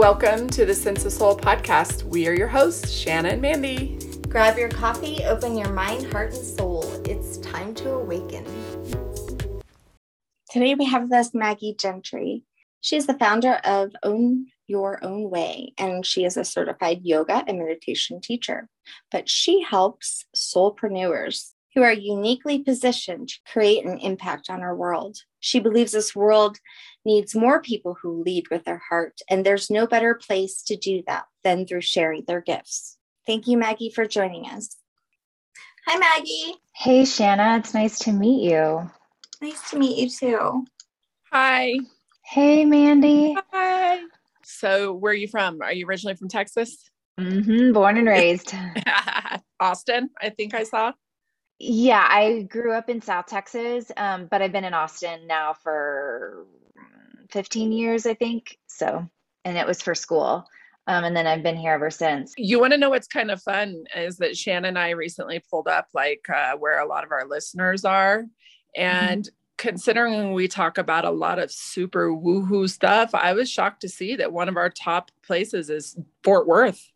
Welcome to the Sense of Soul podcast. We are your hosts, Shanna and Mandy. Grab your coffee, open your mind, heart, and soul. It's time to awaken. Today we have with us Maggie Gentry. She is the founder of Own Your Own Way, and she is a certified yoga and meditation teacher. But she helps soulpreneurs who are uniquely positioned to create an impact on our world. She believes this world needs more people who lead with their heart, and there's no better place to do that than through sharing their gifts. Thank you, Maggie, for joining us. Hi, Maggie. Hey, Shanna. It's nice to meet you. Nice to meet you too. Hi. Hey, Mandy. Hi. So, where are you from? Are you originally from Texas? Mm-hmm, born and raised. Austin, I think I saw. Yeah, I grew up in South Texas, um, but I've been in Austin now for 15 years, I think. So, and it was for school. Um, and then I've been here ever since. You want to know what's kind of fun is that Shanna and I recently pulled up like uh, where a lot of our listeners are. And mm-hmm. considering we talk about a lot of super woohoo stuff, I was shocked to see that one of our top places is Fort Worth.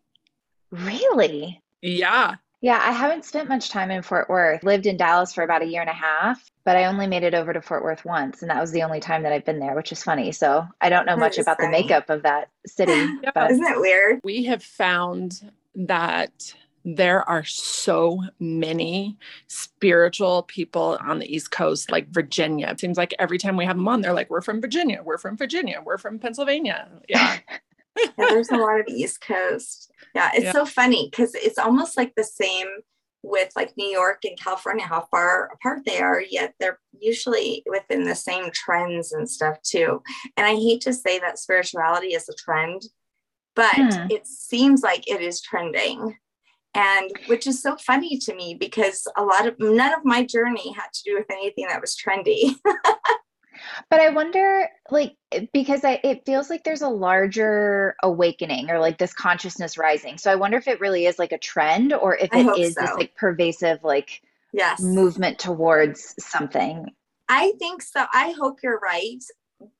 Really? Yeah. Yeah, I haven't spent much time in Fort Worth. Lived in Dallas for about a year and a half, but I only made it over to Fort Worth once, and that was the only time that I've been there, which is funny. So I don't know That much is about the makeup of that city. Yeah. But Isn't that weird? We have found that there are so many spiritual people on the East Coast, like Virginia. It seems like every time we have them on, they're like, we're from Virginia, we're from Virginia, we're from Pennsylvania. Yeah. Yeah, there's a lot of East Coast. Yeah, it's Yeah. so funny because it's almost like the same with like New York and California, how far apart they are, yet they're usually within the same trends and stuff too. And I hate to say that spirituality is a trend, but Hmm. it seems like it is trending. And which is so funny to me because a lot of none of my journey had to do with anything that was trendy. but I wonder, like, because I it feels like there's a larger awakening or like this consciousness rising. So I wonder if it really is like a trend or if I it hope this like pervasive like yes. movement towards something. I think so. I hope you're right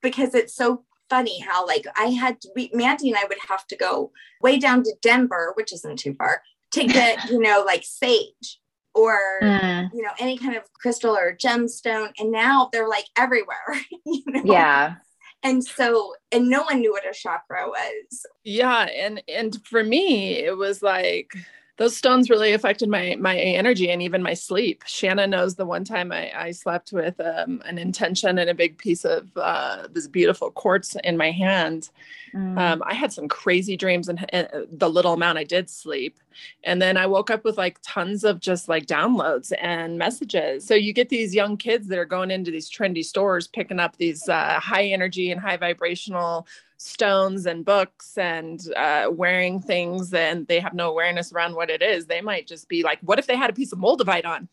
because it's so funny how like I had to we Mandy and I would have to go way down to Denver, which isn't too far, to get, you know, like sage or Mm, you know, any kind of crystal or gemstone. And now they're like everywhere. you know? yeah. And so and no one knew what a chakra was. yeah. And and for me, it was like those stones really affected my my energy and even my sleep. Shanna knows the one time I, I slept with um, an intention and a big piece of uh, this beautiful quartz in my hand. Mm. Um, I had some crazy dreams and, and the little amount I did sleep. And then I woke up with like tons of just like downloads and messages. So you get these young kids that are going into these trendy stores, picking up these uh, high energy and high vibrational stones and books and uh, wearing things and they have no awareness around what it is. They might just be like, what if they had a piece of moldavite on?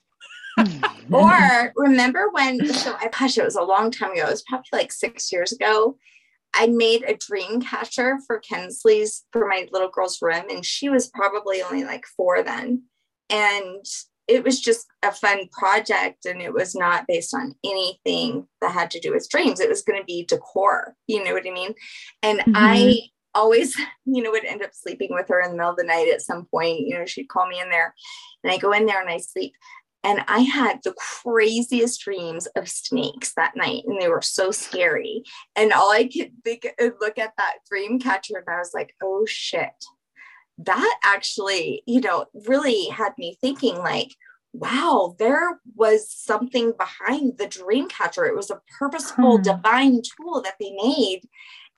Or remember when so I gosh, it was a long time ago. It was probably like six years ago. I made a dream catcher for Kensley's for my little girl's room, and she was probably only like four then. And it was just a fun project, and it was not based on anything that had to do with dreams. It was going to be decor, you know what I mean? And Mhm. I always, you know, would end up sleeping with her in the middle of the night at some point. You know, she'd call me in there, and I go in there and I sleep. And I had the craziest dreams of snakes that night, and they were so scary. And all I could think look at that dream catcher, and I was like, oh shit. That actually, you know, really had me thinking, like, wow, there was something behind the dream catcher. It was a purposeful, Hmm. divine tool that they made.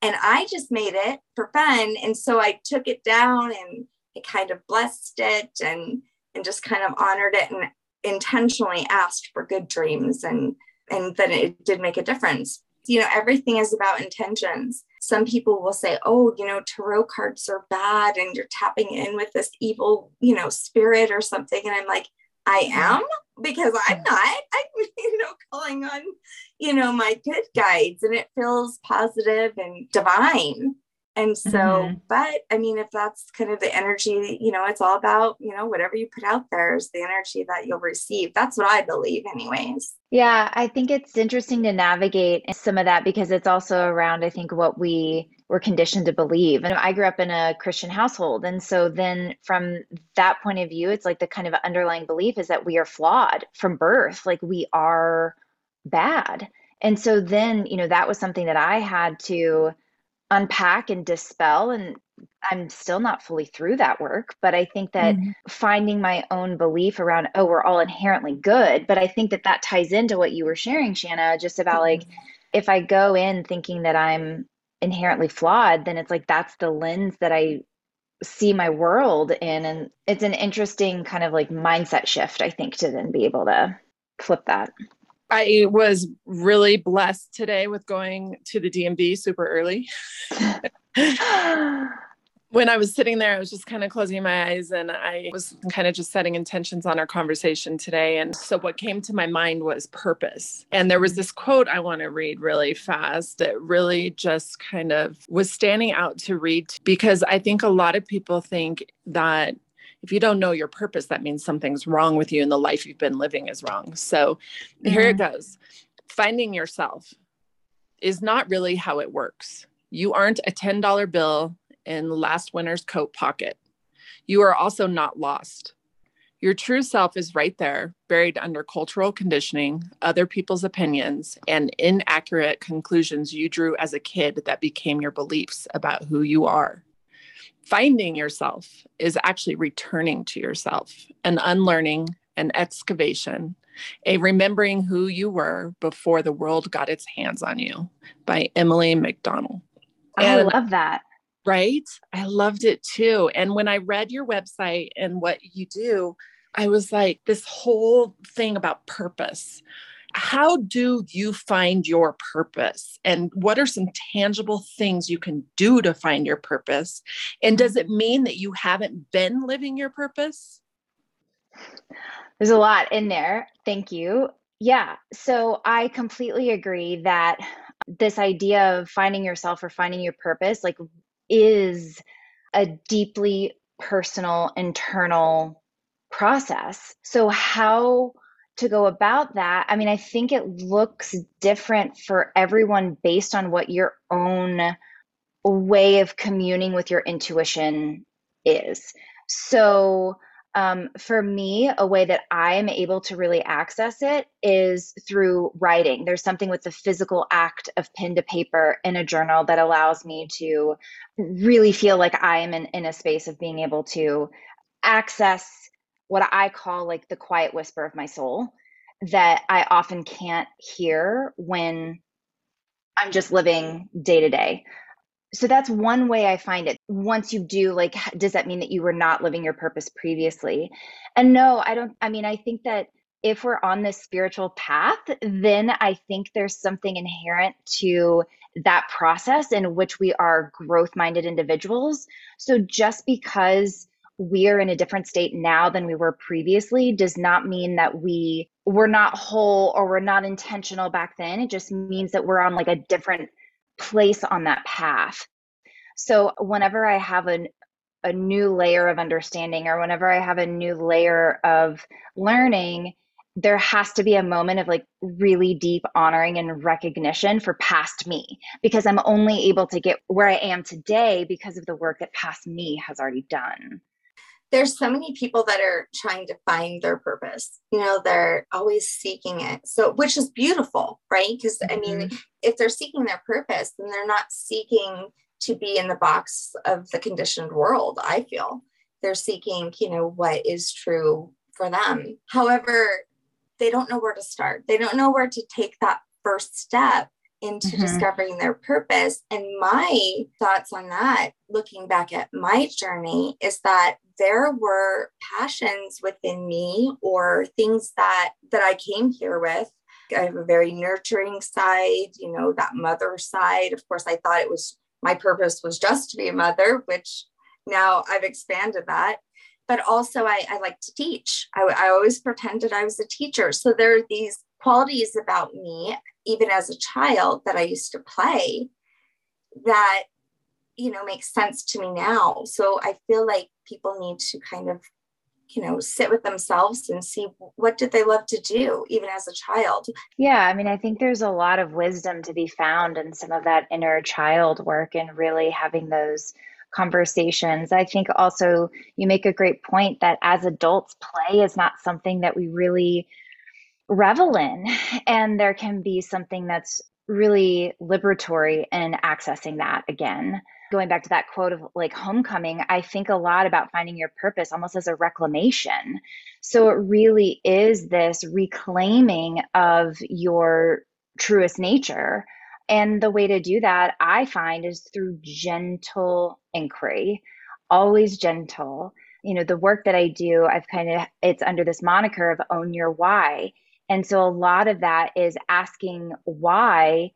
And I just made it for fun. And so I took it down and I kind of blessed it and and just kind of honored it and intentionally asked for good dreams and and then it did make a difference you know everything is about intentions some people will say oh you know tarot cards are bad and you're tapping in with this evil you know spirit or something. And i'm like i am because i'm not. I'm you know calling on you know my good guides and it feels positive and divine And so, mm-hmm. but I mean, if that's kind of the energy, you know, it's all about, you know, whatever you put out there is the energy that you'll receive. That's what I believe, anyways. Yeah, I think it's interesting to navigate some of that because it's also around, I think, what we were conditioned to believe. And I grew up in a Christian household. And so then from that point of view, it's like the kind of underlying belief is that we are flawed from birth, like we are bad. And so then, you know, that was something that I had to unpack and dispel and I'm still not fully through that work, but I think that mm-hmm. finding my own belief around, oh, we're all inherently good. But I think that that ties into what you were sharing, Shanna, just about mm-hmm. like, if I go in thinking that I'm inherently flawed, then it's like that's the lens that I see my world in. And it's an interesting kind of like mindset shift, I think, to then be able to flip that. I was really blessed today with going to the DMV super early. when I was sitting there, I was just kind of closing my eyes and I was kind of just setting intentions on our conversation today. And so what came to my mind was purpose. And there was this quote I want to read really fast that really just kind of was standing out to read because I think a lot of people think that if you don't know your purpose, that means something's wrong with you and the life you've been living is wrong. So mm-hmm. here it mm-hmm. goes. Finding yourself is not really how it works. You aren't a $10 bill in last winter's coat pocket. You are also not lost. Your true self is right there, buried under cultural conditioning, other people's opinions, and inaccurate conclusions you drew as a kid that became your beliefs about who you are finding yourself is actually returning to yourself, an unlearning, an excavation, a remembering who you were before the world got its hands on you by Emily McDowell. Oh, and, I love that. Right? I loved it too. And when I read your website and what you do, I was like, this whole thing about purpose how do you find your purpose? And what are some tangible things you can do to find your purpose? And does it mean that you haven't been living your purpose? There's a lot in there. Thank you. Yeah. So i completely agree that this idea of finding yourself or finding your purpose like is a deeply personal internal process. So how to go about that, I mean, I think it looks different for everyone based on what your own way of communing with your intuition is. So, um, for me, a way that I am able to really access it is through writing. There's something with the physical act of pen to paper in a journal that allows me to really feel like I am in, in a space of being able to access what I call like the quiet whisper of my soul that I often can't hear when I'm just living day to day. So that's one way I find it. Once you do, like, does that mean that you were not living your purpose previously? And no, I don't. I mean, I think that if we're on this spiritual path, then I think there's something inherent to that process in which we are growth minded individuals. So just because we're in a different state now than we were previously does not mean that we were not whole or we're not intentional back then. It just means that we're on like a different place on that path. So whenever I have a a new layer of understanding or whenever I have a new layer of learning, there has to be a moment of like really deep honoring and recognition for past me because I'm only able to get where I am today because of the work that past me has already done there's so many people that are trying to find their purpose you know they're always seeking it. So which is beautiful right? Because mm-hmm. i mean mm-hmm. if they're seeking their purpose then they're not seeking to be in the box of the conditioned world i feel. They're seeking you know what is true for them. However they don't know where to start. They don't know where to take that first step into mm-hmm. discovering their purpose. And my thoughts on that, looking back at my journey, is that there were passions within me or things that that I came here with. I have a very nurturing side, you know, that mother side. Of course, I thought it was my purpose was just to be a mother, which now I've expanded that. But also, I, I like to teach. I, I always pretended I was a teacher. So there are these qualities about me, even as a child, that I used to play that you know makes sense to me now. So i feel like people need to kind of you know sit with themselves and see what did they love to do even as a child. Yeah i mean i think there's a lot of wisdom to be found in some of that inner child work and really having those conversations. I think also you make a great point that as adults play is not something that we really revel in and there can be something that's really liberatory in accessing that again going back to that quote of like homecoming, I think a lot about finding your purpose almost as a reclamation. So it really is this reclaiming of your truest nature. And the way to do that, I find, is through gentle inquiry, always gentle. You know, the work that I do, I've kind of, it's under this moniker of own your why. And so a lot of that is asking why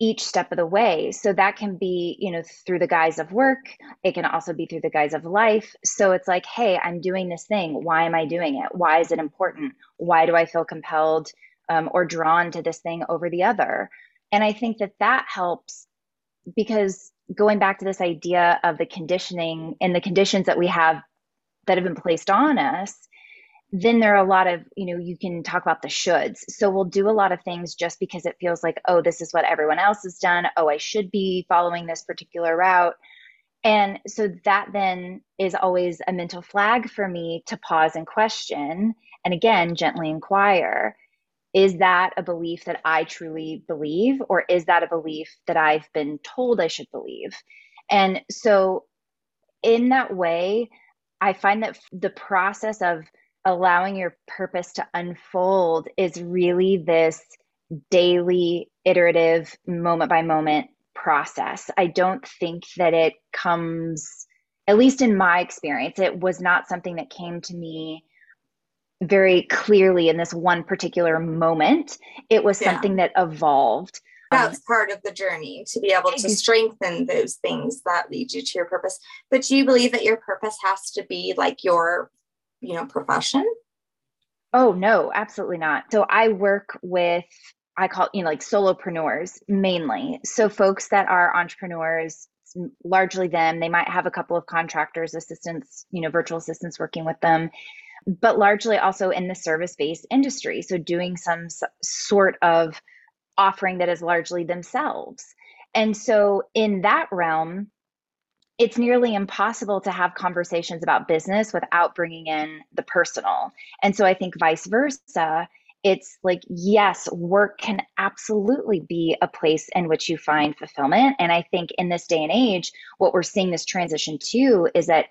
each step of the way. So that can be, you know, through the guise of work. It can also be through the guise of life. So it's like, hey, I'm doing this thing. Why am I doing it? Why is it important? Why do I feel compelled um, or drawn to this thing over the other? And I think that that helps because going back to this idea of the conditioning and the conditions that we have that have been placed on us then there are a lot of you know you can talk about the shoulds. So we'll do a lot of things just because it feels like oh this is what everyone else has done. Oh i should be following this particular route. And so that then is always a mental flag for me to pause and question and again gently inquire is that a belief that i truly believe or is that a belief that i've been told i should believe? And so in that way i find that the process of allowing your purpose to unfold is really this daily, iterative, moment by moment process. I don't think that it comes, at least in my experience, it was not something that came to me very clearly in this one particular moment. It was yeah. something that evolved. That's part of the journey to be able to strengthen those things that lead you to your purpose. But do you believe that your purpose has to be like your you know profession? Oh no absolutely not. So i work with i call you know like solopreneurs mainly. So folks that are entrepreneurs largely them they might have a couple of contractors assistants you know virtual assistants working with them but largely also in the service based industry. So doing some sort of offering that is largely themselves. And so in that realm it's nearly impossible to have conversations about business without bringing in the personal. And so I think vice versa, it's like, yes, work can absolutely be a place in which you find fulfillment. And I think in this day and age, what we're seeing this transition to is that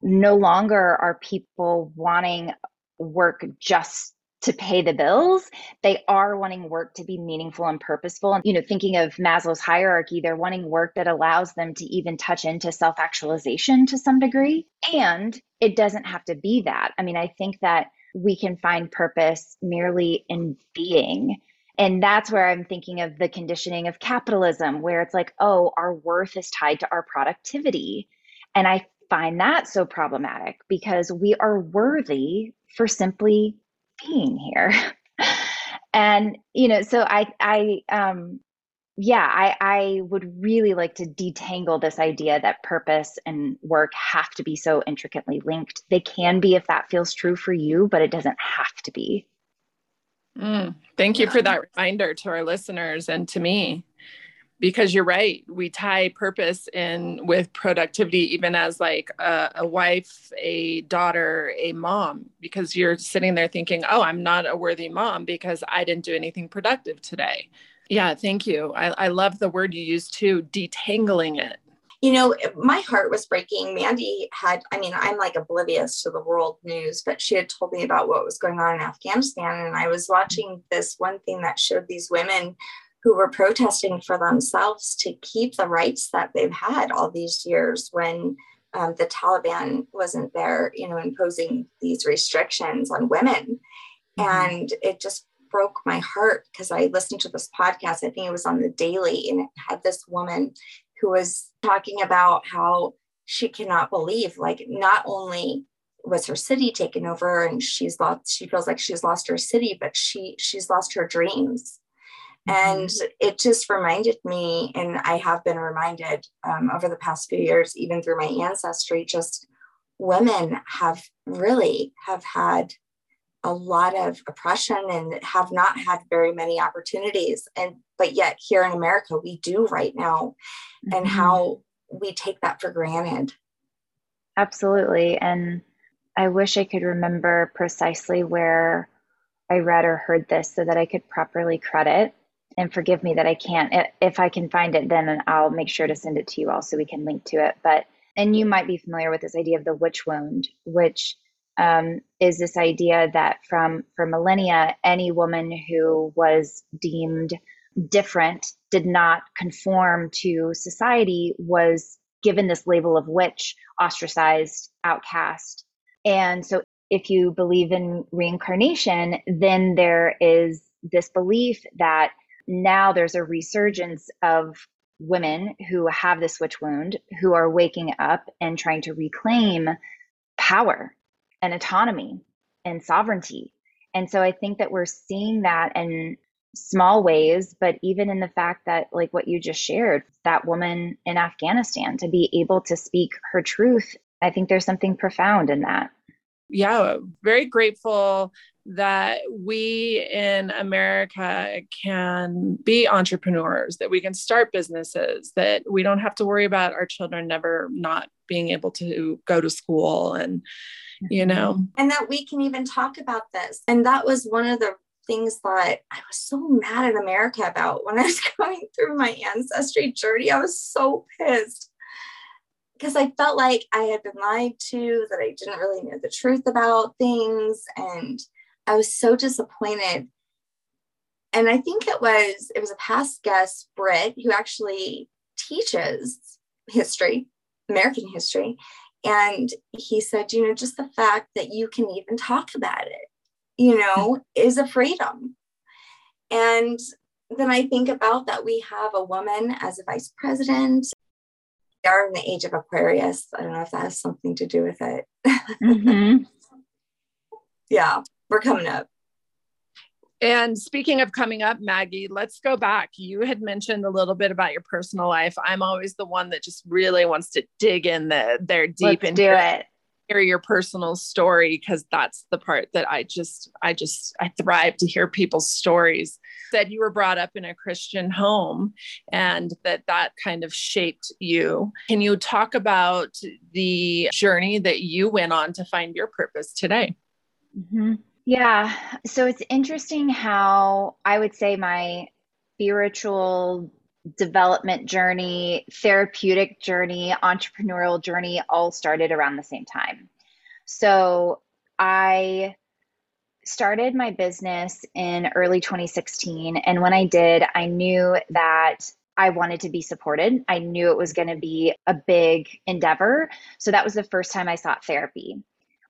no longer are people wanting work just to pay the bills they are wanting work to be meaningful and purposeful. And you know thinking of maslow's hierarchy they're wanting work that allows them to even touch into self-actualization to some degree. And it doesn't have to be that. I mean i think that we can find purpose merely in being. And that's where i'm thinking of the conditioning of capitalism where it's like oh our worth is tied to our productivity. And i find that so problematic because we are worthy for simply being here. And you know so i i um yeah i i would really like to detangle this idea that purpose and work have to be so intricately linked. They can be if that feels true for you but it doesn't have to be. Mm, thank you for that reminder to our listeners and to me because you're right we tie purpose in with productivity even as like a, a, wife a daughter a mom because you're sitting there thinking oh i'm not a worthy mom because i didn't do anything productive today. Yeah thank you. I, I love the word you used too detangling it. You know my heart was breaking. Mandy had i mean i'm like oblivious to the world news but she had told me about what was going on in afghanistan and i was watching this one thing that showed these women who were protesting for themselves to keep the rights that they've had all these years when um, the Taliban wasn't there, you know, imposing these restrictions on women. Mm-hmm. And it just broke my heart because I listened to this podcast. I think it was on the daily, and it had this woman who was talking about how she cannot believe, like, not only was her city taken over and she's lost she feels like she's lost her city but she she's lost her dreams And it just reminded me, and I have been reminded um, over the past few years, even through my ancestry, just women have really have had a lot of oppression and have not had very many opportunities. And but yet here in america we do right now mm-hmm. and how we take that for granted. Absolutely. And i wish i could remember precisely where i read or heard this so that i could properly credit and forgive me that i can't if i can find it then i'll make sure to send it to you all so we can link to it but and you might be familiar with this idea of the witch wound which um, is this idea that from for millennia, any woman who was deemed different, did not conform to society, was given this label of witch, ostracized, outcast. And so, if you believe in reincarnation, then there is this belief that now there's a resurgence of women who have the witch wound, who are waking up and trying to reclaim power and autonomy and sovereignty. And so I think that we're seeing that in small ways, but even in the fact that, like what you just shared, that woman in Afghanistan to be able to speak her truth, I think there's something profound in that. Yeah, very grateful that we in America can be entrepreneurs, that we can start businesses, that we don't have to worry about our children never not being able to go to school and you mm-hmm. know and that we can even talk about this and that was one of the things that I was so mad at America about when I was going through my ancestry journey. I was so pissed because I felt like I had been lied to, that I didn't really know the truth about things. And I was so disappointed. And I think it was it was a past guest, Britt, who actually teaches history, American history. And he said, you know, just the fact that you can even talk about it, you know, is a freedom. And then I think about that we have a woman as a vice president. We are in the age of Aquarius. I don't know if that has something to do with it. Mm-hmm. yeah, we're coming up. And speaking of coming up, Maggie, let's go back. You had mentioned a little bit about your personal life. I'm always the one that just really wants to dig in the there deep and do it. Hear your personal story because that's the part that I just I just I thrive to hear people's stories. Said you were brought up in a Christian home and that that kind of shaped you. Can you talk about the journey that you went on to find your purpose today? Mm-hmm. Yeah. So it's interesting how I would say my spiritual development journey, therapeutic journey, entrepreneurial journey all started around the same time. So I started my business in early 2016. And when I did, I knew that I wanted to be supported. I knew it was going to be a big endeavor. So that was the first time I sought therapy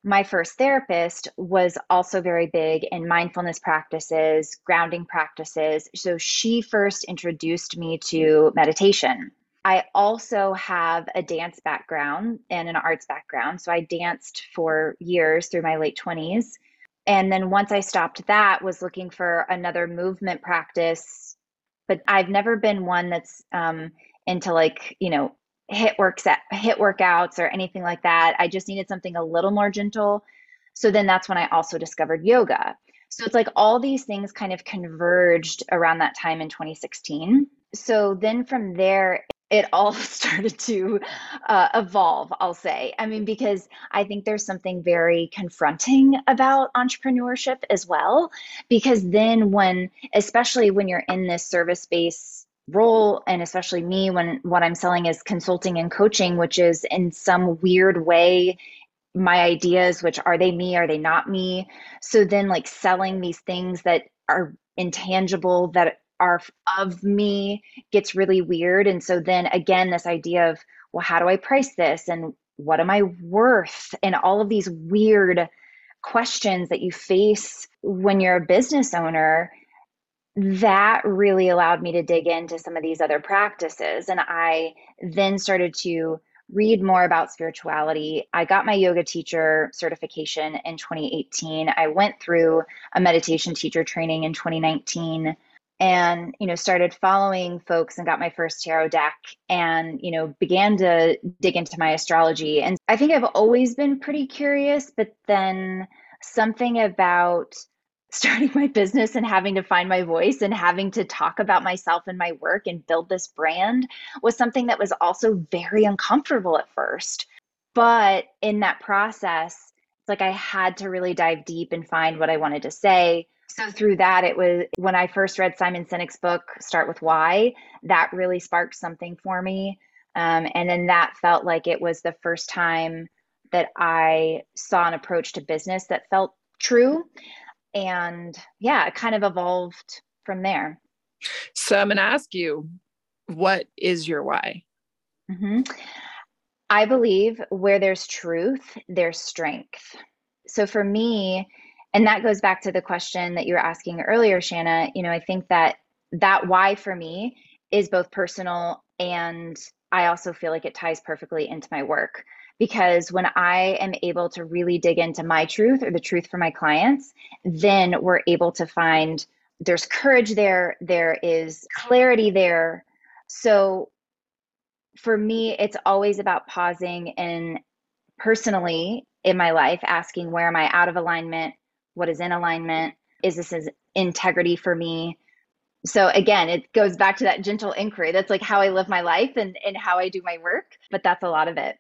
my first therapist was also very big in mindfulness practices, grounding practices. So she first introduced me to meditation. I also have a dance background and an arts background. So I danced for years through my late 20s. And then once I stopped that, was looking for another movement practice. But I've never been one that's um, into like, you know, hit works at HIIT workouts or anything like that. I just needed something a little more gentle. So then that's when I also discovered yoga. So it's like all these things kind of converged around that time in 2016. So then from there, it all started to uh, evolve, I'll say. I mean, because I think there's something very confronting about entrepreneurship as well. Because then, when, especially when you're in this service based role and especially me when what i'm selling is consulting and coaching which is in some weird way my ideas which are they me are they not me so then like selling these things that are intangible that are of me gets really weird and so then again this idea of well how do i price this and what am i worth and all of these weird questions that you face when you're a business owner that really allowed me to dig into some of these other practices. And I then started to read more about spirituality. I got my yoga teacher certification in 2018. I went through a meditation teacher training in 2019. And you know started following folks and got my first tarot deck and you know began to dig into my astrology. And i think i've always been pretty curious but then something about starting my business and having to find my voice and having to talk about myself and my work and build this brand was something that was also very uncomfortable at first. But in that process it's like i had to really dive deep and find what i wanted to say so through that it was when i first read simon sinek's book start with why that really sparked something for me. Um, and then that felt like it was the first time that i saw an approach to business that felt true. And yeah it kind of evolved from there. So i'm going to ask you what is your why? Mm-hmm. i believe where there's truth there's strength. So for me and that goes back to the question that you were asking earlier shanna. You know i think that that why for me is both personal and i also feel like it ties perfectly into my work. Because when i am able to really dig into my truth or the truth for my clients then we're able to find there's courage there there is clarity there. So for me it's always about pausing and personally in my life asking where am i out of alignment what is in alignment is this is integrity for me? So again it goes back to that gentle inquiry. That's like how i live my life and and how i do my work but that's a lot of it.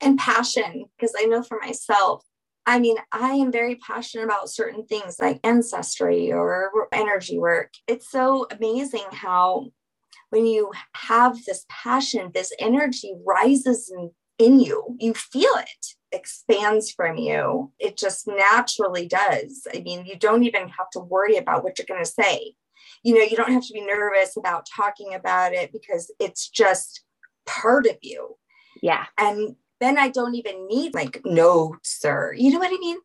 And passion because i know for myself i mean i am very passionate about certain things like ancestry or energy work. It's so amazing how when you have this passion this energy rises in, in you you feel it expands from you. It just naturally does. I mean, you don't even have to worry about what you're going to say. You know, you don't have to be nervous about talking about it because it's just part of you. Yeah. And then I don't even need like notes or, you know what I mean?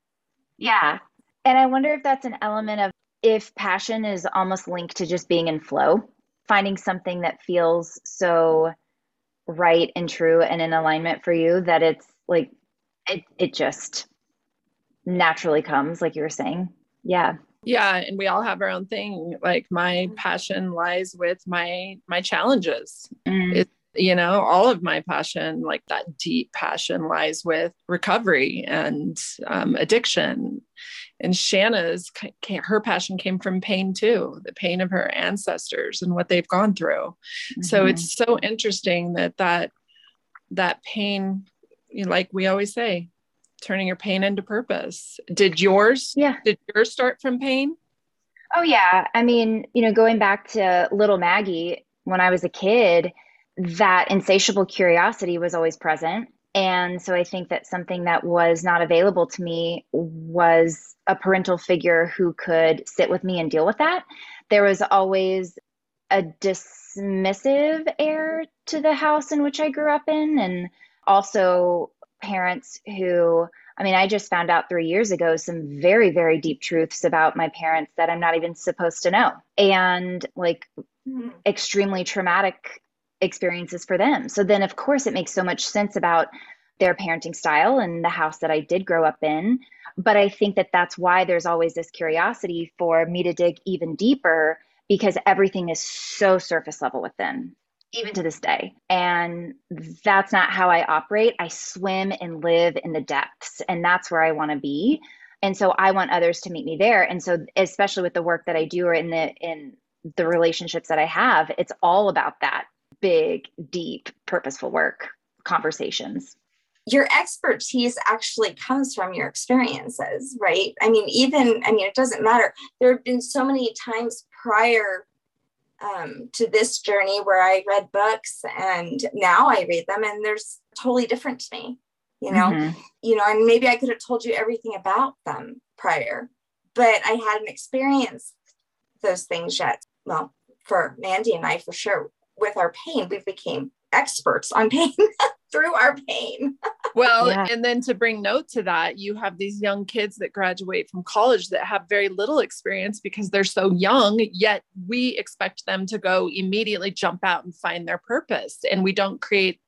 Yeah. And I wonder if that's an element of if passion is almost linked to just being in flow, finding something that feels so right and true and in alignment for you that it's like it it just naturally comes like you were saying. Yeah. Yeah and we all have our own thing. Like my passion lies with my my challenges. Mm. it, you know all of my passion like that deep passion lies with recovery and um, addiction and shanna's her passion came from pain too the pain of her ancestors and what they've gone through mm-hmm. so it's so interesting that that that pain like we always say, turning your pain into purpose. Did yours? Yeah. Did yours start from pain? Oh yeah. I mean, you know, going back to little Maggie when I was a kid, that insatiable curiosity was always present. And so I think that something that was not available to me was a parental figure who could sit with me and deal with that. There was always a dismissive air to the house in which I grew up in. And also parents who I mean, I just found out three years ago some very, very deep truths about my parents that I'm not even supposed to know, and like mm-hmm. extremely traumatic experiences for them. So then, of course, it makes so much sense about their parenting style and the house that I did grow up in. But I think that that's why there's always this curiosity for me to dig even deeper because everything is so surface level with them even to this day. And that's not how I operate. I swim and live in the depths, and that's where I want to be. And so I want others to meet me there. And so especially with the work that I do or in the in the relationships that I have, it's all about that big, deep, purposeful work, conversations. Your expertise actually comes from your experiences, right? I mean, even, I mean, it doesn't matter. There have been so many times prior um, to this journey where I read books and now I read them and there's totally different to me, you know, mm-hmm. you know, and maybe I could have told you everything about them prior, but I hadn't experienced those things yet. Well, for Mandy and I, for sure, with our pain, we became experts on pain through our pain. well, yeah. and then to bring note to that, you have these young kids that graduate from college that have very little experience because they're so young, yet we expect them to go immediately jump out and find their purpose. And we don't create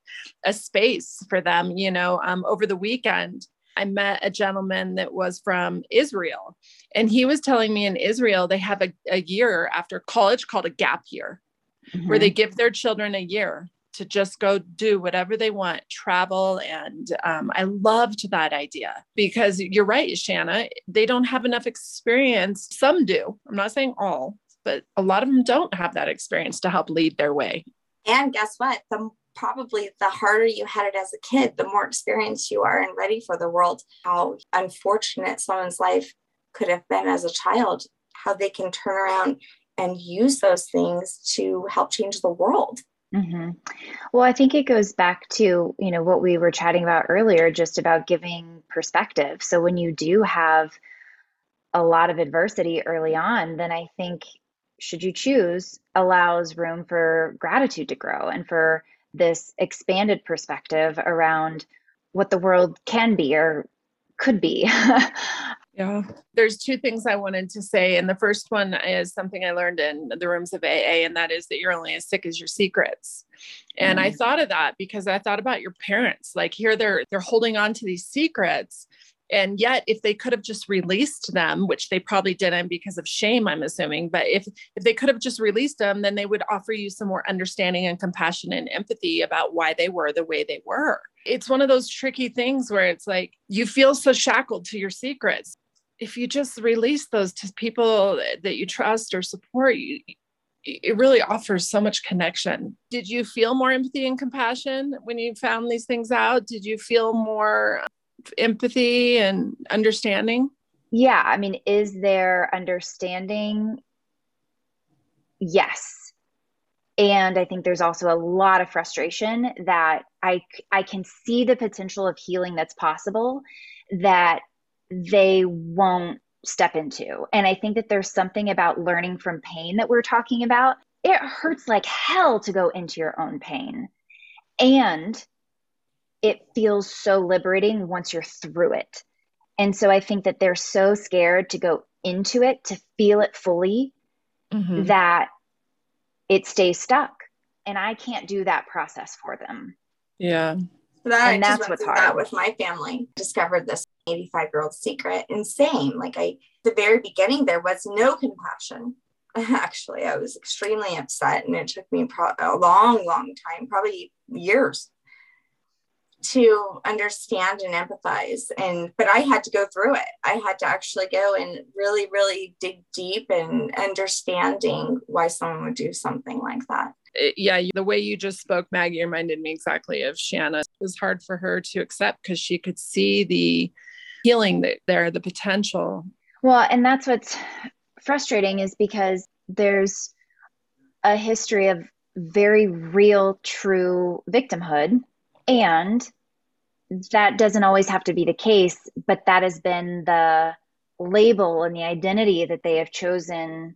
a space for them. You know, um, over the weekend, I met a gentleman that was from Israel, and he was telling me in Israel they have a, a year after college called a gap year, mm-hmm. where they mm-hmm. give their children a year to just go do whatever they want, travel. And um, I loved that idea because you're right, Shanna, they don't have enough experience. Some do. I'm not saying all, but a lot of them don't have that experience to help lead their way. And guess what? The probably the harder you had it as a kid, the more experienced you are and ready for the world. How unfortunate someone's life could have been as a child, how they can turn around and use those things to help change the world. Mm-hmm. Well, I think it goes back to you know what we were chatting about earlier, just about giving perspective. So when you do have a lot of adversity early on, then I think should you choose allows room for gratitude to grow and for this expanded perspective around what the world can be or could be. yeah. There's two things I wanted to say. And the first one is something I learned in the rooms of AA, and that is that you're only as sick as your secrets. And mm. I thought of that because I thought about your parents. Like here they're they're holding on to these secrets and yet if they could have just released them which they probably didn't because of shame i'm assuming but if if they could have just released them then they would offer you some more understanding and compassion and empathy about why they were the way they were it's one of those tricky things where it's like you feel so shackled to your secrets if you just release those to people that you trust or support you it really offers so much connection. Did you feel more empathy and compassion when you found these things out? Did you feel more empathy and understanding? Yeah. I mean, is there understanding? Yes. And I think there's also a lot of frustration that I, I can see the potential of healing that's possible that they won't step into. And I think that there's something about learning from pain that we're talking about. It hurts like hell to go into your own pain. And it feels so liberating once you're through it. And so I think that they're so scared to go into it, to feel it fully, mm-hmm. that it stays stuck. And I can't do that process for them. Yeah. That, and that's what's hard. That with my family, discovered this 85 year old secret. Insane. Like I, the very beginning, there was no compassion. Actually, I was extremely upset, and it took me pro- a long, long time, probably years, to understand and empathize and but i had to go through it i had to actually go and really really dig deep in understanding why someone would do something like that uh, yeah the way you just spoke maggie reminded me exactly of shanna it was hard for her to accept because she could see the healing that there the potential well and that's what's frustrating is because there's a history of very real true victimhood and that doesn't always have to be the case, but that has been the label and the identity that they have chosen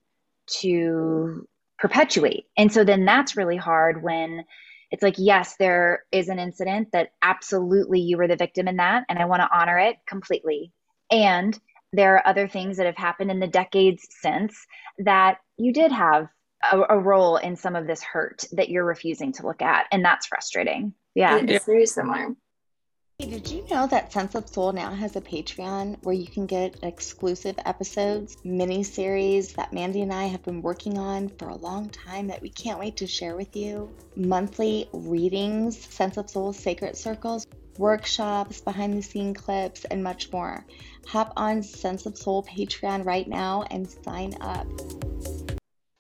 to perpetuate. And so then that's really hard when it's like, yes, there is an incident that absolutely you were the victim in that, and I want to honor it completely. And there are other things that have happened in the decades since that you did have a, a role in some of this hurt that you're refusing to look at. And that's frustrating. Yeah. It's very similar. Did you know that Sense of Soul now has a Patreon where you can get exclusive episodes, mini series that Mandy and I have been working on for a long time that we can't wait to share with you? Monthly readings, Sense of Soul Sacred Circles, workshops, behind the scene clips, and much more. Hop on Sense of Soul Patreon right now and sign up.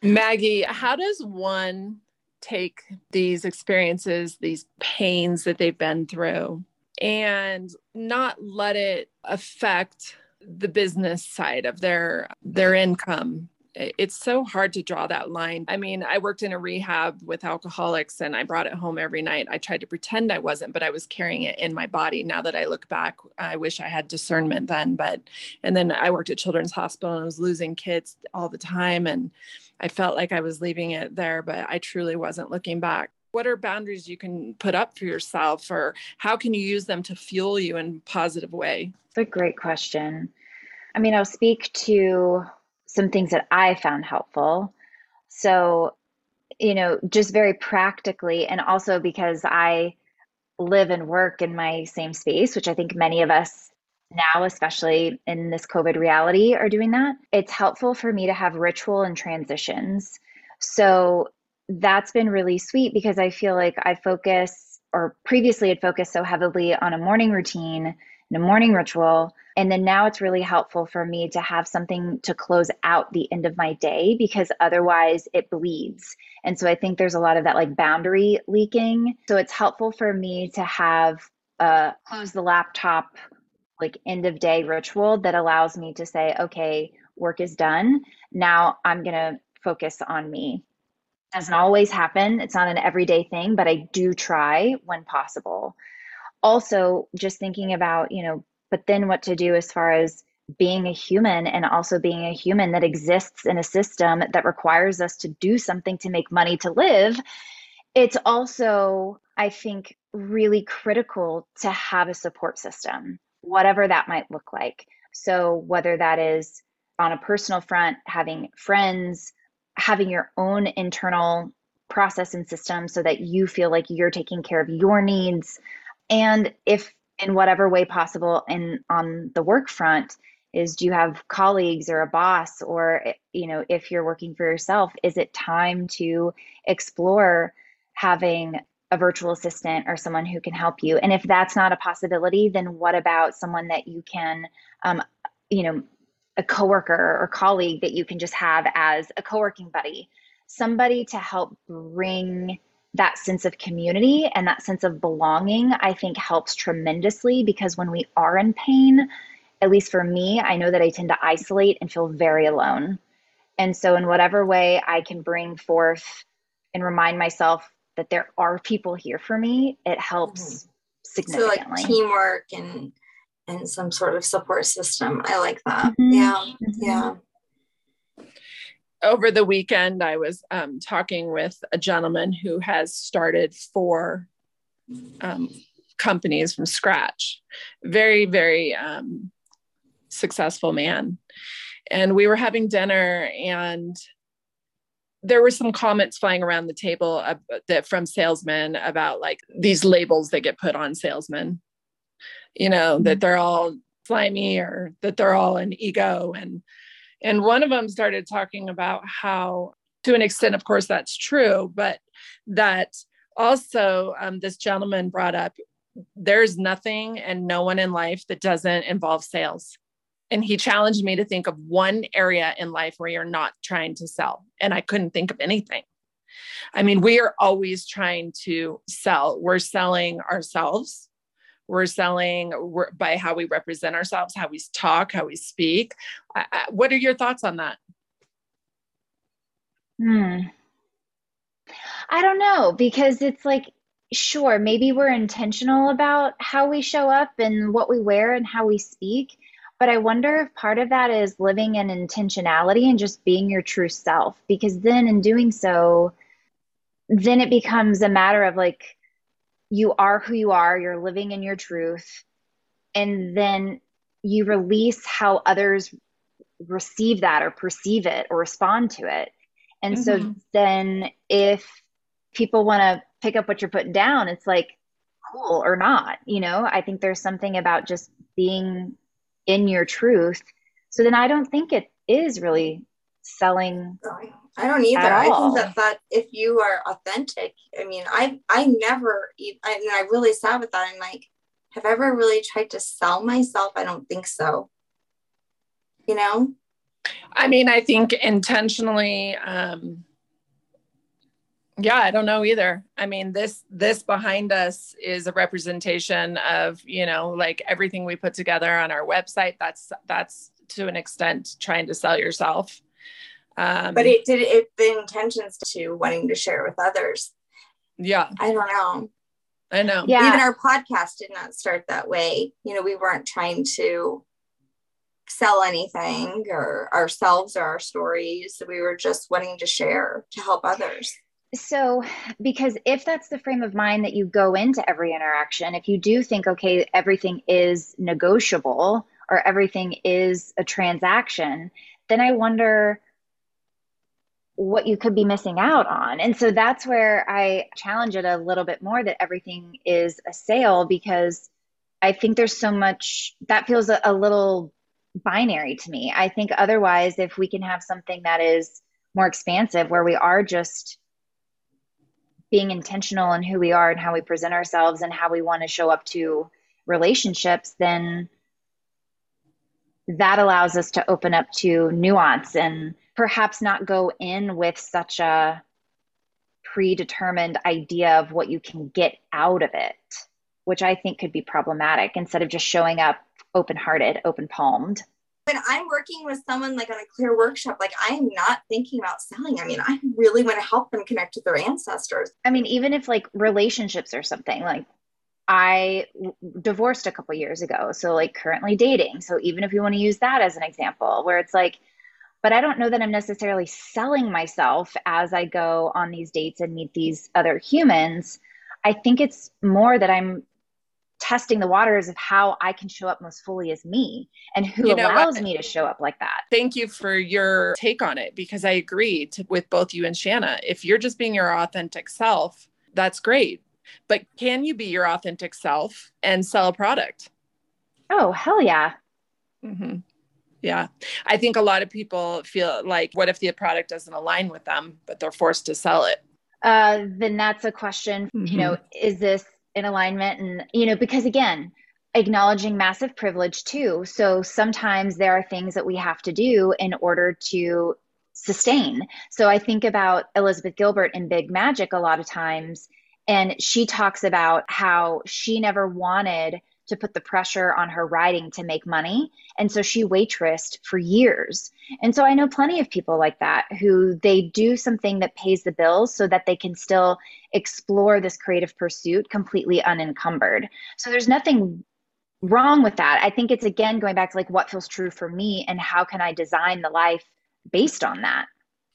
Maggie, how does one take these experiences, these pains that they've been through, and not let it affect the business side of their their income it's so hard to draw that line. I mean, I worked in a rehab with alcoholics and I brought it home every night. I tried to pretend I wasn't, but I was carrying it in my body. Now that I look back, I wish I had discernment then. But, and then I worked at Children's Hospital and I was losing kids all the time. And I felt like I was leaving it there, but I truly wasn't looking back what are boundaries you can put up for yourself or how can you use them to fuel you in a positive way it's a great question i mean i'll speak to some things that i found helpful so you know just very practically and also because i live and work in my same space which i think many of us now, especially in this COVID reality, are doing that. It's helpful for me to have ritual and transitions. So that's been really sweet because I feel like I focus, or previously had focused so heavily on a morning routine and a morning ritual. And then now it's really helpful for me to have something to close out the end of my day because otherwise it bleeds. And so I think there's a lot of that like boundary leaking. So it's helpful for me to have a close the laptop like end of day ritual that allows me to say, okay, work is done. Now I'm going to focus on me. Doesn't always happen. It's not an everyday thing, but I do try when possible. Also, just thinking about, you know, but then what to do as far as being a human and also being a human that exists in a system that requires us to do something to make money to live. It's also, I think, really critical to have a support system whatever that might look like. So, whether that is on a personal front, having friends, having your own internal process and system so that you feel like you're taking care of your needs. And if in whatever way possible, and on the work front, is do you have colleagues or a boss or you know if you're working for yourself is it time to explore having a virtual assistant or someone who can help you. And if that's not a possibility, then what about someone that you can, um, you know, a coworker or colleague that you can just have as a co-working buddy, somebody to help bring that sense of community and that sense of belonging, I think helps tremendously because when we are in pain, at least for me, I know that I tend to isolate and feel very alone. And so, in whatever way I can bring forth and remind myself that there are people here for me, it helps mm-hmm. significantly. So like teamwork and and some sort of support system. I like that. Mm-hmm. Yeah. Mm-hmm. Yeah. Over the weekend, I was um, talking with a gentleman who has started four um, companies from scratch. Very, very um, successful man. And we were having dinner, and there were some comments flying around the table uh, that from salesmen about like these labels that get put on salesmen you know mm-hmm. that they're all slimy or that they're all an ego. And and one of them started talking about how to an extent of course that's true but that also um, this gentleman brought up there's nothing and no one in life that doesn't involve sales. And he challenged me to think of one area in life where you're not trying to sell and i couldn't think of anything. I mean we are always trying to sell. We're selling ourselves we're selling we're, by how we represent ourselves how we talk how we speak. I, I, what are your thoughts on that? Hmm. I don't know because it's like sure maybe we're intentional about how we show up and what we wear and how we speak but I wonder if part of that is living in intentionality and just being your true self, because then in doing so, then it becomes a matter of like, you are who you are, you're living in your truth, and then you release how others receive that or perceive it or respond to it. And mm-hmm. so then if people want to pick up what you're putting down, it's like cool or not, you know? I think there's something about just being in your truth. So then I don't think it is really selling. I don't either. I think that that if you are authentic, I mean, I I never, I, and I really sat with that. I'm like, have I ever really tried to sell myself? I don't think so. You know. I mean, I think intentionally. Um, yeah i don't know either i mean this this behind us is a representation of you know like everything we put together on our website that's that's to an extent trying to sell yourself um, but it did it the intentions to wanting to share with others. Yeah. I don't know. I know. Yeah. Even our podcast did not start that way. You know we weren't trying to sell anything or ourselves or our stories. We were just wanting to share to help others. So because if that's the frame of mind that you go into every interaction if you do think okay everything is negotiable or everything is a transaction then i wonder what you could be missing out on and so that's where i challenge it a little bit more that everything is a sale because I think there's so much that feels a, a little binary to me. I think otherwise, if we can have something that is more expansive, where we are just being intentional in who we are and how we present ourselves and how we want to show up to relationships, then that allows us to open up to nuance and perhaps not go in with such a predetermined idea of what you can get out of it, which I think could be problematic instead of just showing up open hearted, open palmed. When I'm working with someone like on a clear workshop, like I am not thinking about selling. I mean, I really want to help them connect with their ancestors. I mean, even if like relationships or something, like I divorced a couple years ago, so like currently dating. So even if you want to use that as an example, where it's like, but I don't know that I'm necessarily selling myself as I go on these dates and meet these other humans. I think it's more that I'm testing the waters of how I can show up most fully as me and who you know allows what? me to show up like that. Thank you for your take on it because I agree to, with both you and Shanna. If you're just being your authentic self, that's great. But can you be your authentic self and sell a product? Oh, hell yeah. Mm-hmm. Yeah. I think a lot of people feel like, what if the product doesn't align with them, but they're forced to sell it? Uh, then that's a question, mm-hmm. you know, is this in alignment? And, you know, because again, acknowledging massive privilege too. So sometimes there are things that we have to do in order to sustain. So I think about Elizabeth Gilbert in Big Magic a lot of times, and she talks about how she never wanted to put the pressure on her writing to make money. And so she waitressed for years. And so I know plenty of people like that who they do something that pays the bills so that they can still explore this creative pursuit completely unencumbered. So there's nothing wrong with that. I think it's again going back to like what feels true for me and how can I design the life based on that.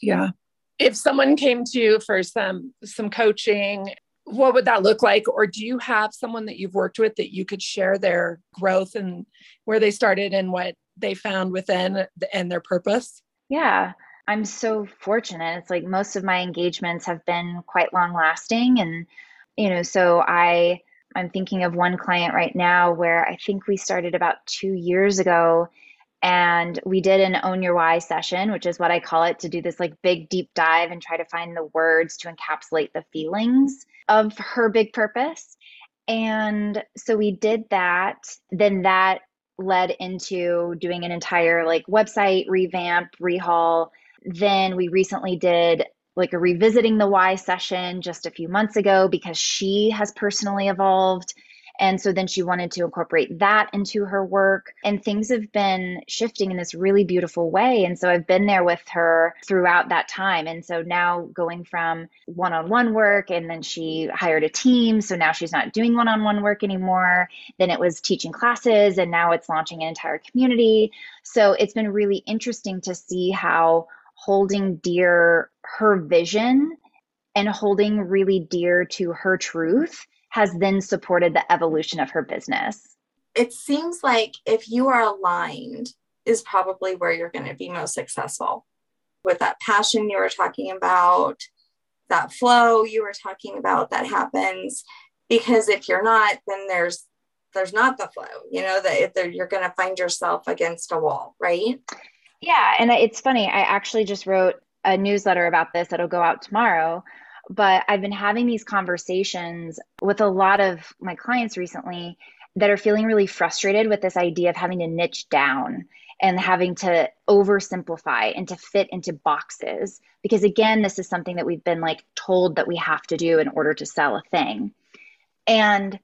Yeah. If someone came to you for some some coaching what would that look like? Or do you have someone that you've worked with that you could share their growth and where they started and what they found within and their purpose? Yeah i'm so fortunate. It's like most of my engagements have been quite long lasting and you know so i i'm thinking of one client right now where i think we started about two years ago and we did an own your why session which is what i call it to do this like big deep dive and try to find the words to encapsulate the feelings of her big purpose. And so we did that. Then that led into doing an entire like website revamp rehaul. Then we recently did like a revisiting the why session just a few months ago because she has personally evolved and so then she wanted to incorporate that into her work. And things have been shifting in this really beautiful way. And so I've been there with her throughout that time. And so now going from one on one work, and then she hired a team. So now she's not doing one on one work anymore. Then it was teaching classes, and now it's launching an entire community. So it's been really interesting to see how holding dear her vision and holding really dear to her truth has then supported the evolution of her business. It seems like if you are aligned, is probably where you're going to be most successful with that passion you were talking about, that flow you were talking about that happens. Because if you're not, then there's there's not the flow. You know that if you're going to find yourself against a wall, right? Yeah, and it's funny. I actually just wrote a newsletter about this that'll go out tomorrow but I've been having these conversations with a lot of my clients recently that are feeling really frustrated with this idea of having to niche down and having to oversimplify and to fit into boxes. Because again, this is something that we've been like told that we have to do in order to sell a thing. And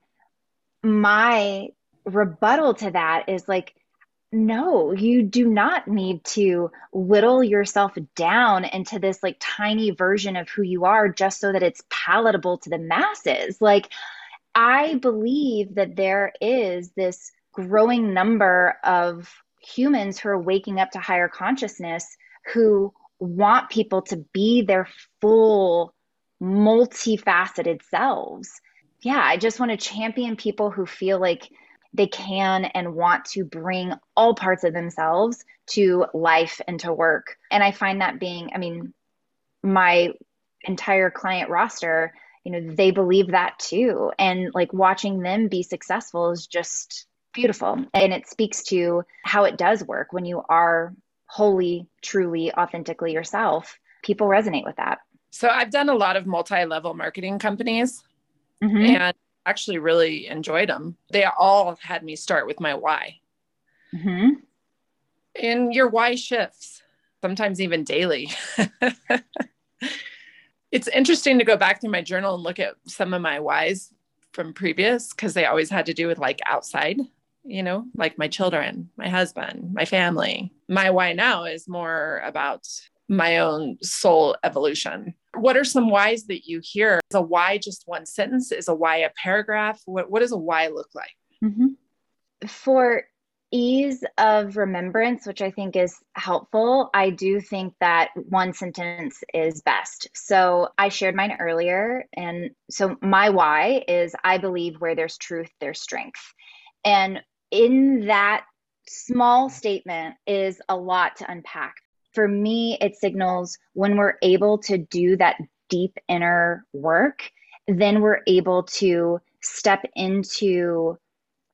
my rebuttal to that is like, no, you do not need to whittle yourself down into this like tiny version of who you are just so that it's palatable to the masses. Like, I believe that there is this growing number of humans who are waking up to higher consciousness who want people to be their full, multifaceted selves. Yeah, I just want to champion people who feel like they can and want to bring all parts of themselves to life and to work. And I find that being, I mean, my entire client roster, you know, they believe that too. And like watching them be successful is just beautiful. And it speaks to how it does work when you are wholly, truly, authentically yourself. People resonate with that. So I've done a lot of multi level marketing companies Mm-hmm. and actually really enjoyed them. They all had me start with my why. Mm-hmm. And your why shifts, sometimes even daily. it's interesting to go back through my journal and look at some of my whys from previous because they always had to do with like outside, you know, like my children, my husband, my family. My why now is more about my own soul evolution. What are some whys that you hear? Is a why just one sentence? Is a why a paragraph? What, what does a why look like? Mm-hmm. For ease of remembrance, which I think is helpful, I do think that one sentence is best. So I shared mine earlier. And so my why is I believe where there's truth, there's strength. And in that small statement is a lot to unpack. For me, it signals when we're able to do that deep inner work, then we're able to step into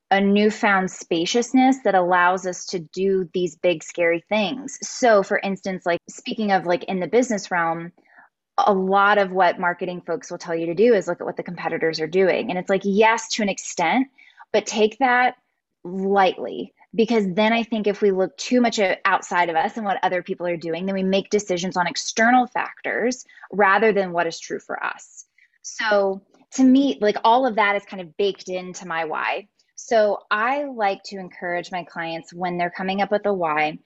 a newfound spaciousness that allows us to do these big scary things. So for instance, like speaking of like in the business realm, a lot of what marketing folks will tell you to do is look at what the competitors are doing. And it's like yes to an extent, but take that lightly because then I think if we look too much outside of us and what other people are doing, then we make decisions on external factors rather than what is true for us. So to me, like all of that is kind of baked into my why. So I like to encourage my clients when they're coming up with a why,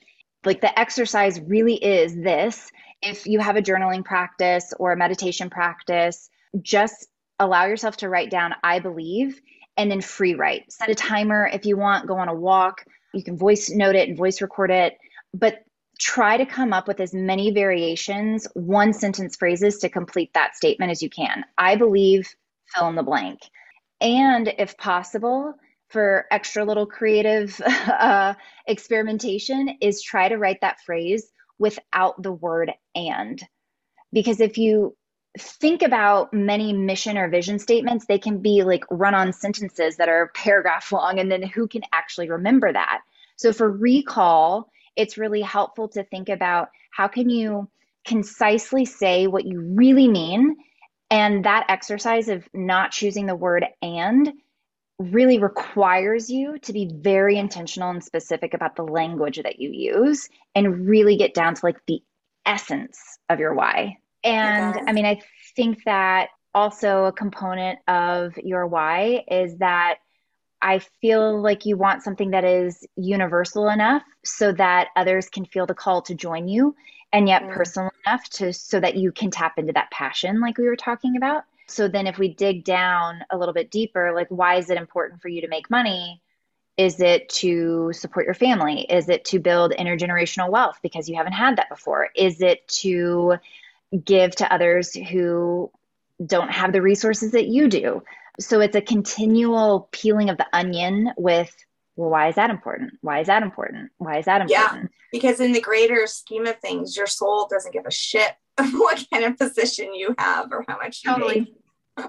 like the exercise really is this. If you have a journaling practice or a meditation practice, just allow yourself to write down, I believe, and then free write. Set a timer if you want, go on a walk. You can voice note it and voice record it, but try to come up with as many variations, one sentence phrases to complete that statement as you can. I believe, fill in the blank. And if possible, for extra little creative uh, experimentation is try to write that phrase without the word and. Because if you think about many mission or vision statements, they can be like run on sentences that are paragraph long, and then who can actually remember that? So for recall, it's really helpful to think about how can you concisely say what you really mean and that exercise of not choosing the word and really requires you to be very intentional and specific about the language that you use and really get down to like the essence of your why. And I mean, I think that also a component of your why is that I feel like you want something that is universal enough so that others can feel the call to join you and yet mm. personal enough to so that you can tap into that passion like we were talking about. So then if we dig down a little bit deeper, like why is it important for you to make money? Is it to support your family? Is it to build intergenerational wealth because you haven't had that before? Is it to give to others who don't have the resources that you do? So it's a continual peeling of the onion with well, why is that important? Why is that important? Why is that important? Yeah, because in the greater scheme of things, your soul doesn't give a shit what kind of position you have or how much you totally. make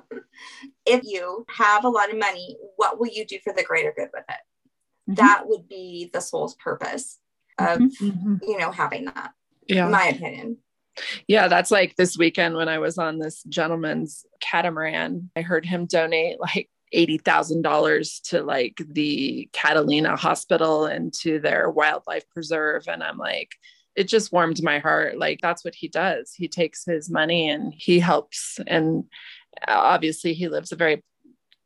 if you have a lot of money, what will you do for the greater good with it? Mm-hmm. That would be the soul's purpose of, mm-hmm. you know, having that. Yeah. my opinion. Yeah, that's like this weekend when I was on this gentleman's catamaran. I heard him donate like $80,000 to like the Catalina Hospital and to their wildlife preserve. And I'm like, it just warmed my heart. Like, that's what he does. He takes his money and he helps. And uh, obviously he lives a very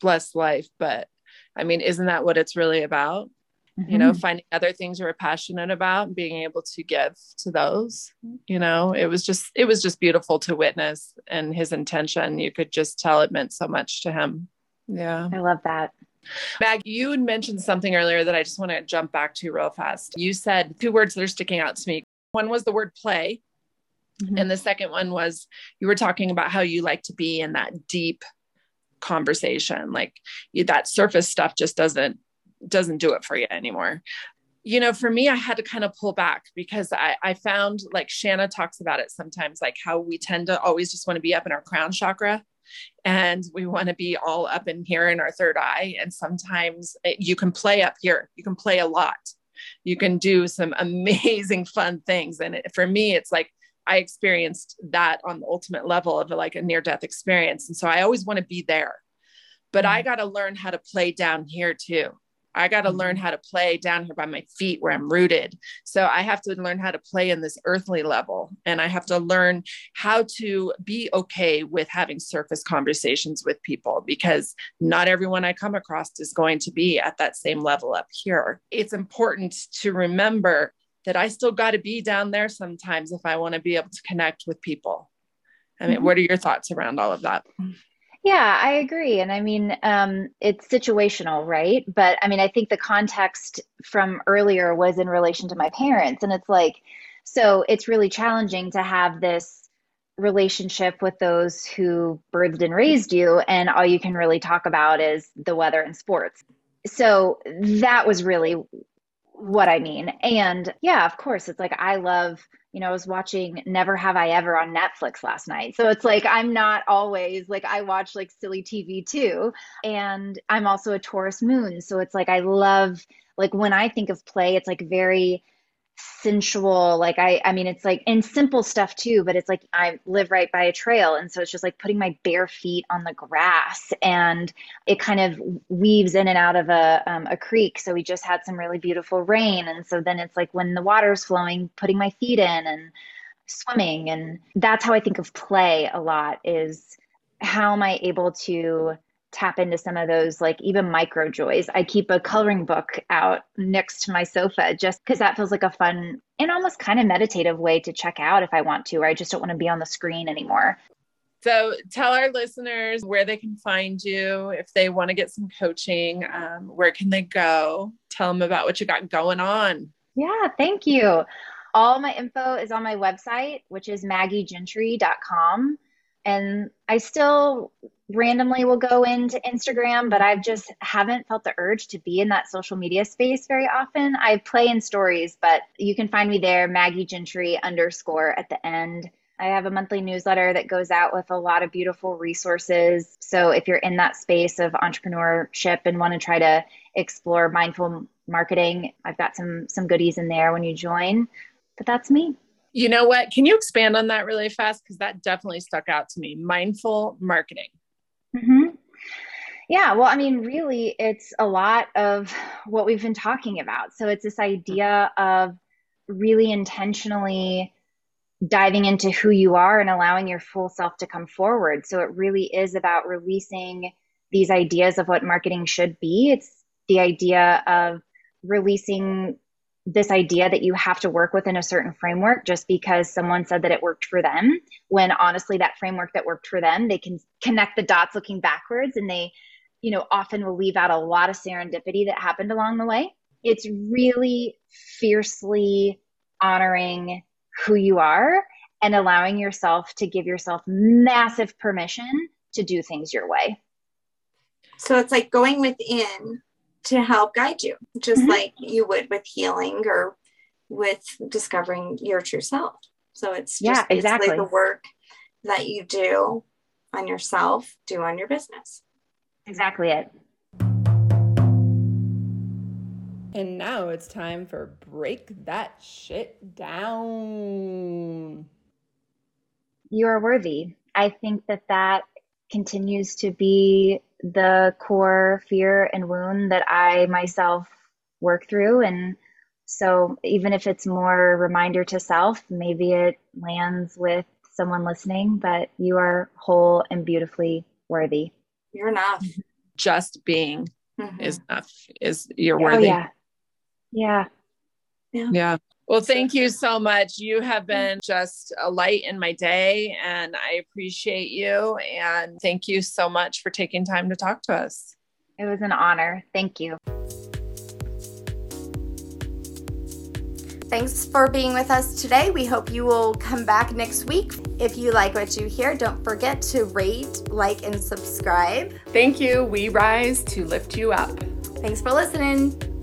blessed life but i mean isn't that what it's really about mm-hmm. you know mm-hmm. finding other things you're passionate about being able to give to those you know it was just it was just beautiful to witness and his intention you could just tell it meant so much to him yeah i love that Mag, you had mentioned something earlier that I just want to jump back to real fast. You said two words that are sticking out to me. One was the word play, Mm-hmm. And the second one was you were talking about how you like to be in that deep conversation. Like you, that surface stuff just doesn't doesn't do it for you anymore. You know, for me, I had to kind of pull back because I, I found like Shanna talks about it sometimes, like how we tend to always just want to be up in our crown chakra and we want to be all up in here in our third eye. And sometimes you can play up here, you can play a lot. You can do some amazing, fun things. And it, for me, it's like I experienced that on the ultimate level of like a near death experience. And so I always want to be there. But I mm. got to learn how to play down here too. I got to learn mm-hmm. how to play down here by my feet where I'm rooted. So I have to learn how to play in this earthly level. And I have to learn how to be okay with having surface conversations with people because not everyone I come across is going to be at that same level up here. It's important to remember that I still got to be down there sometimes if I want to be able to connect with people. I mean, mm-hmm. what are your thoughts around all of that? Yeah, I agree. And I mean, um, it's situational, right? But I mean, I think the context from earlier was in relation to my parents. And it's like, so it's really challenging to have this relationship with those who birthed and raised you. And all you can really talk about is the weather and sports. So that was really what I mean. And yeah, of course, it's like I love you know, I was watching Never Have I Ever on Netflix last night. So it's like I'm not always like I watch like silly TV too. And I'm also a Taurus moon. So it's like I love like when I think of play, it's like very sensual like i i mean it's like in simple stuff too but it's like i live right by a trail. And so it's just like putting my bare feet on the grass and it kind of weaves in and out of a um, a creek. So we just had some really beautiful rain. And so then it's like when the water's flowing putting my feet in and swimming. And that's how i think of play a lot is how am i able to tap into some of those like even micro joys. I keep a coloring book out next to my sofa just because that feels like a fun and almost kind of meditative way to check out if I want to, or I just don't want to be on the screen anymore. So tell our listeners where they can find you if they want to get some coaching. Um, where can they go? Tell them about what you got going on. Yeah, thank you. All my info is on my website, which is maggiegentry.com. And I still randomly will go into Instagram, but I've just haven't felt the urge to be in that social media space very often. I play in stories, but you can find me there, Maggie Gentry underscore at the end. I have a monthly newsletter that goes out with a lot of beautiful resources. So if you're in that space of entrepreneurship and want to try to explore mindful marketing, I've got some some goodies in there when you join. But that's me. You know what? Can you expand on that really fast? Because that definitely stuck out to me. Mindful marketing. Mm-hmm. Yeah, well, I mean, really, it's a lot of what we've been talking about. So it's this idea of really intentionally diving into who you are and allowing your full self to come forward. So it really is about releasing these ideas of what marketing should be. It's the idea of releasing this idea that you have to work within a certain framework just because someone said that it worked for them when honestly that framework that worked for them they can connect the dots looking backwards and they you know often will leave out a lot of serendipity that happened along the way. It's really fiercely honoring who you are and allowing yourself to give yourself massive permission to do things your way. So it's like going within to help guide you, just mm-hmm. like you would with healing or with discovering your true self. So it's just yeah, exactly the work that you do on yourself, do on your business. Exactly it. And now it's time for break that shit down. You are worthy. I think that that continues to be the core fear and wound that I myself work through. And so, even if it's more reminder to self, maybe it lands with someone listening, but you are whole and beautifully worthy. You're enough. Just being mm-hmm. is enough, is you're oh, worthy. Oh, yeah. Yeah. Yeah. Yeah. Well, thank you so much. You have been just a light in my day, and I appreciate you. And thank you so much for taking time to talk to us. It was an honor. Thank you. Thanks for being with us today. We hope you will come back next week. If you like what you hear, don't forget to rate, like, and subscribe. Thank you. We rise to lift you up. Thanks for listening.